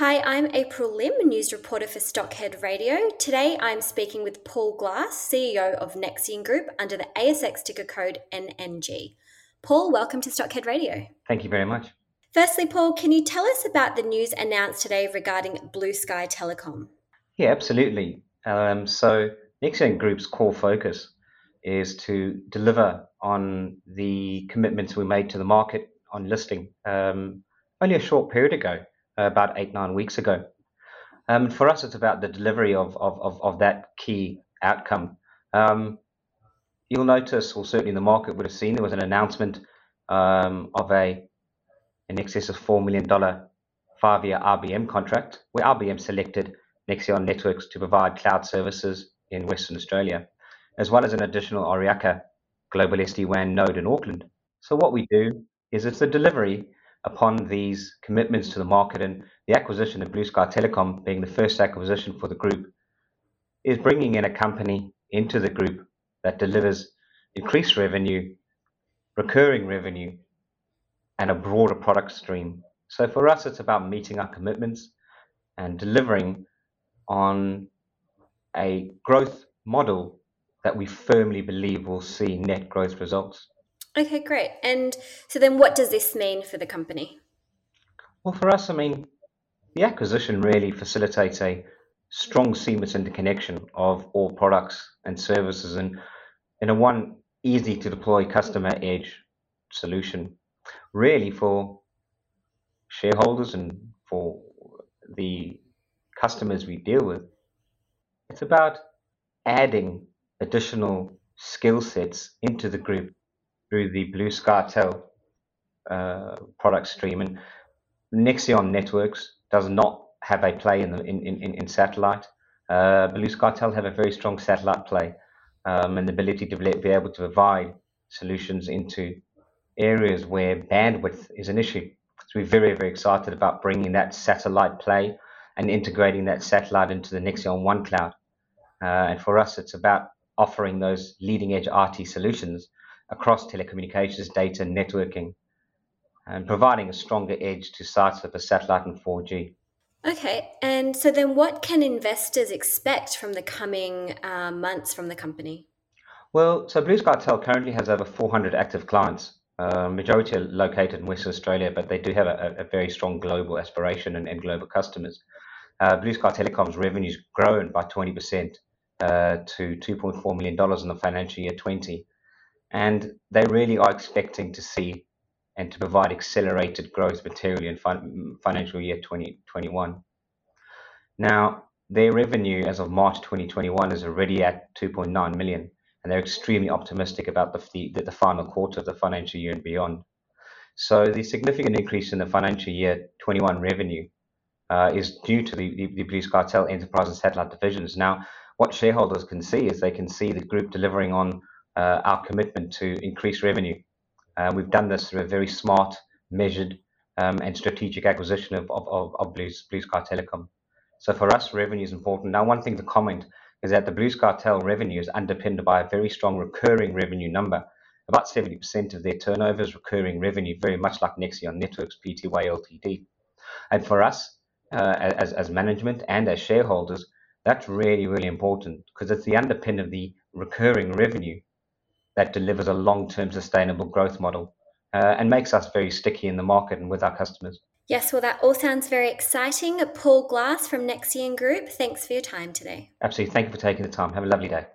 Hi, I'm April Lim, news reporter for Stockhead Radio. Today I'm speaking with Paul Glass, CEO of Nexion Group under the ASX ticker code NNG. Paul, welcome to Stockhead Radio. Thank you very much. Firstly, Paul, can you tell us about the news announced today regarding Blue Sky Telecom? Yeah, absolutely. Um, so, Nexion Group's core focus is to deliver on the commitments we made to the market on listing um, only a short period ago about eight, nine weeks ago. Um, for us, it's about the delivery of, of, of, of that key outcome. Um, you'll notice, or certainly the market would have seen, there was an announcement um, of a in excess of $4 million five-year RBM contract, where RBM selected Nexion Networks to provide cloud services in Western Australia, as well as an additional Auriaka global SD-WAN node in Auckland. So what we do is it's the delivery upon these commitments to the market and the acquisition of Blue Sky Telecom being the first acquisition for the group is bringing in a company into the group that delivers increased revenue, recurring revenue, and a broader product stream. So for us, it's about meeting our commitments and delivering on a growth model that we firmly believe will see net growth results. Okay, great. And so then what does this mean for the company? Well, for us, I mean, the acquisition really facilitates a strong seamless interconnection of all products and services and in a one easy to deploy customer edge solution, really for shareholders and for the customers we deal with. It's about adding additional skill sets into the group through the Blue SkyTel uh, product stream. And Nexion Networks does not have a play in, the, in, in, in satellite. Uh, Blue SkyTel have a very strong satellite play um, and the ability to be able to provide solutions into areas where bandwidth is an issue. So we're very, very excited about bringing that satellite play and integrating that satellite into the Nexion One Cloud. Uh, and for us, it's about offering those leading edge RT solutions across telecommunications, data, networking, and providing a stronger edge to sites with a satellite and 4G. Okay, and so then what can investors expect from the coming uh, months from the company? Well, so Blue Sky Tel currently has over 400 active clients. Uh, majority are located in Western Australia, but they do have a, a very strong global aspiration and, and global customers. Uh, Blue Sky Telecom's revenues grown by 20% uh, to $2.4 million in the financial year 20, and they really are expecting to see and to provide accelerated growth materially in fin- financial year 2021. Now, their revenue as of March 2021 is already at 2.9 million, and they're extremely optimistic about the, the, the final quarter of the financial year and beyond. So, the significant increase in the financial year 21 revenue uh, is due to the, the, the Blue SkyTel Enterprise and Satellite divisions. Now, what shareholders can see is they can see the group delivering on our commitment to increase revenue. Uh, we've done this through a very smart, measured, um, and strategic acquisition of, Blue, Sky Telecom. So for us, revenue is important. Now, one thing to comment is that the Blue SkyTel revenue is underpinned by a very strong recurring revenue number. About 70% of their turnover is recurring revenue, very much like Nexion Networks Pty Ltd. And for us, uh, as, as management and as shareholders, that's really, really important because it's the underpin of the recurring revenue that delivers a long-term sustainable growth model uh, and makes us very sticky in the market and with our customers. Yes, well, that all sounds very exciting. Paul Glass from Nexion Group, thanks for your time today. Absolutely. Thank you for taking the time. Have a lovely day.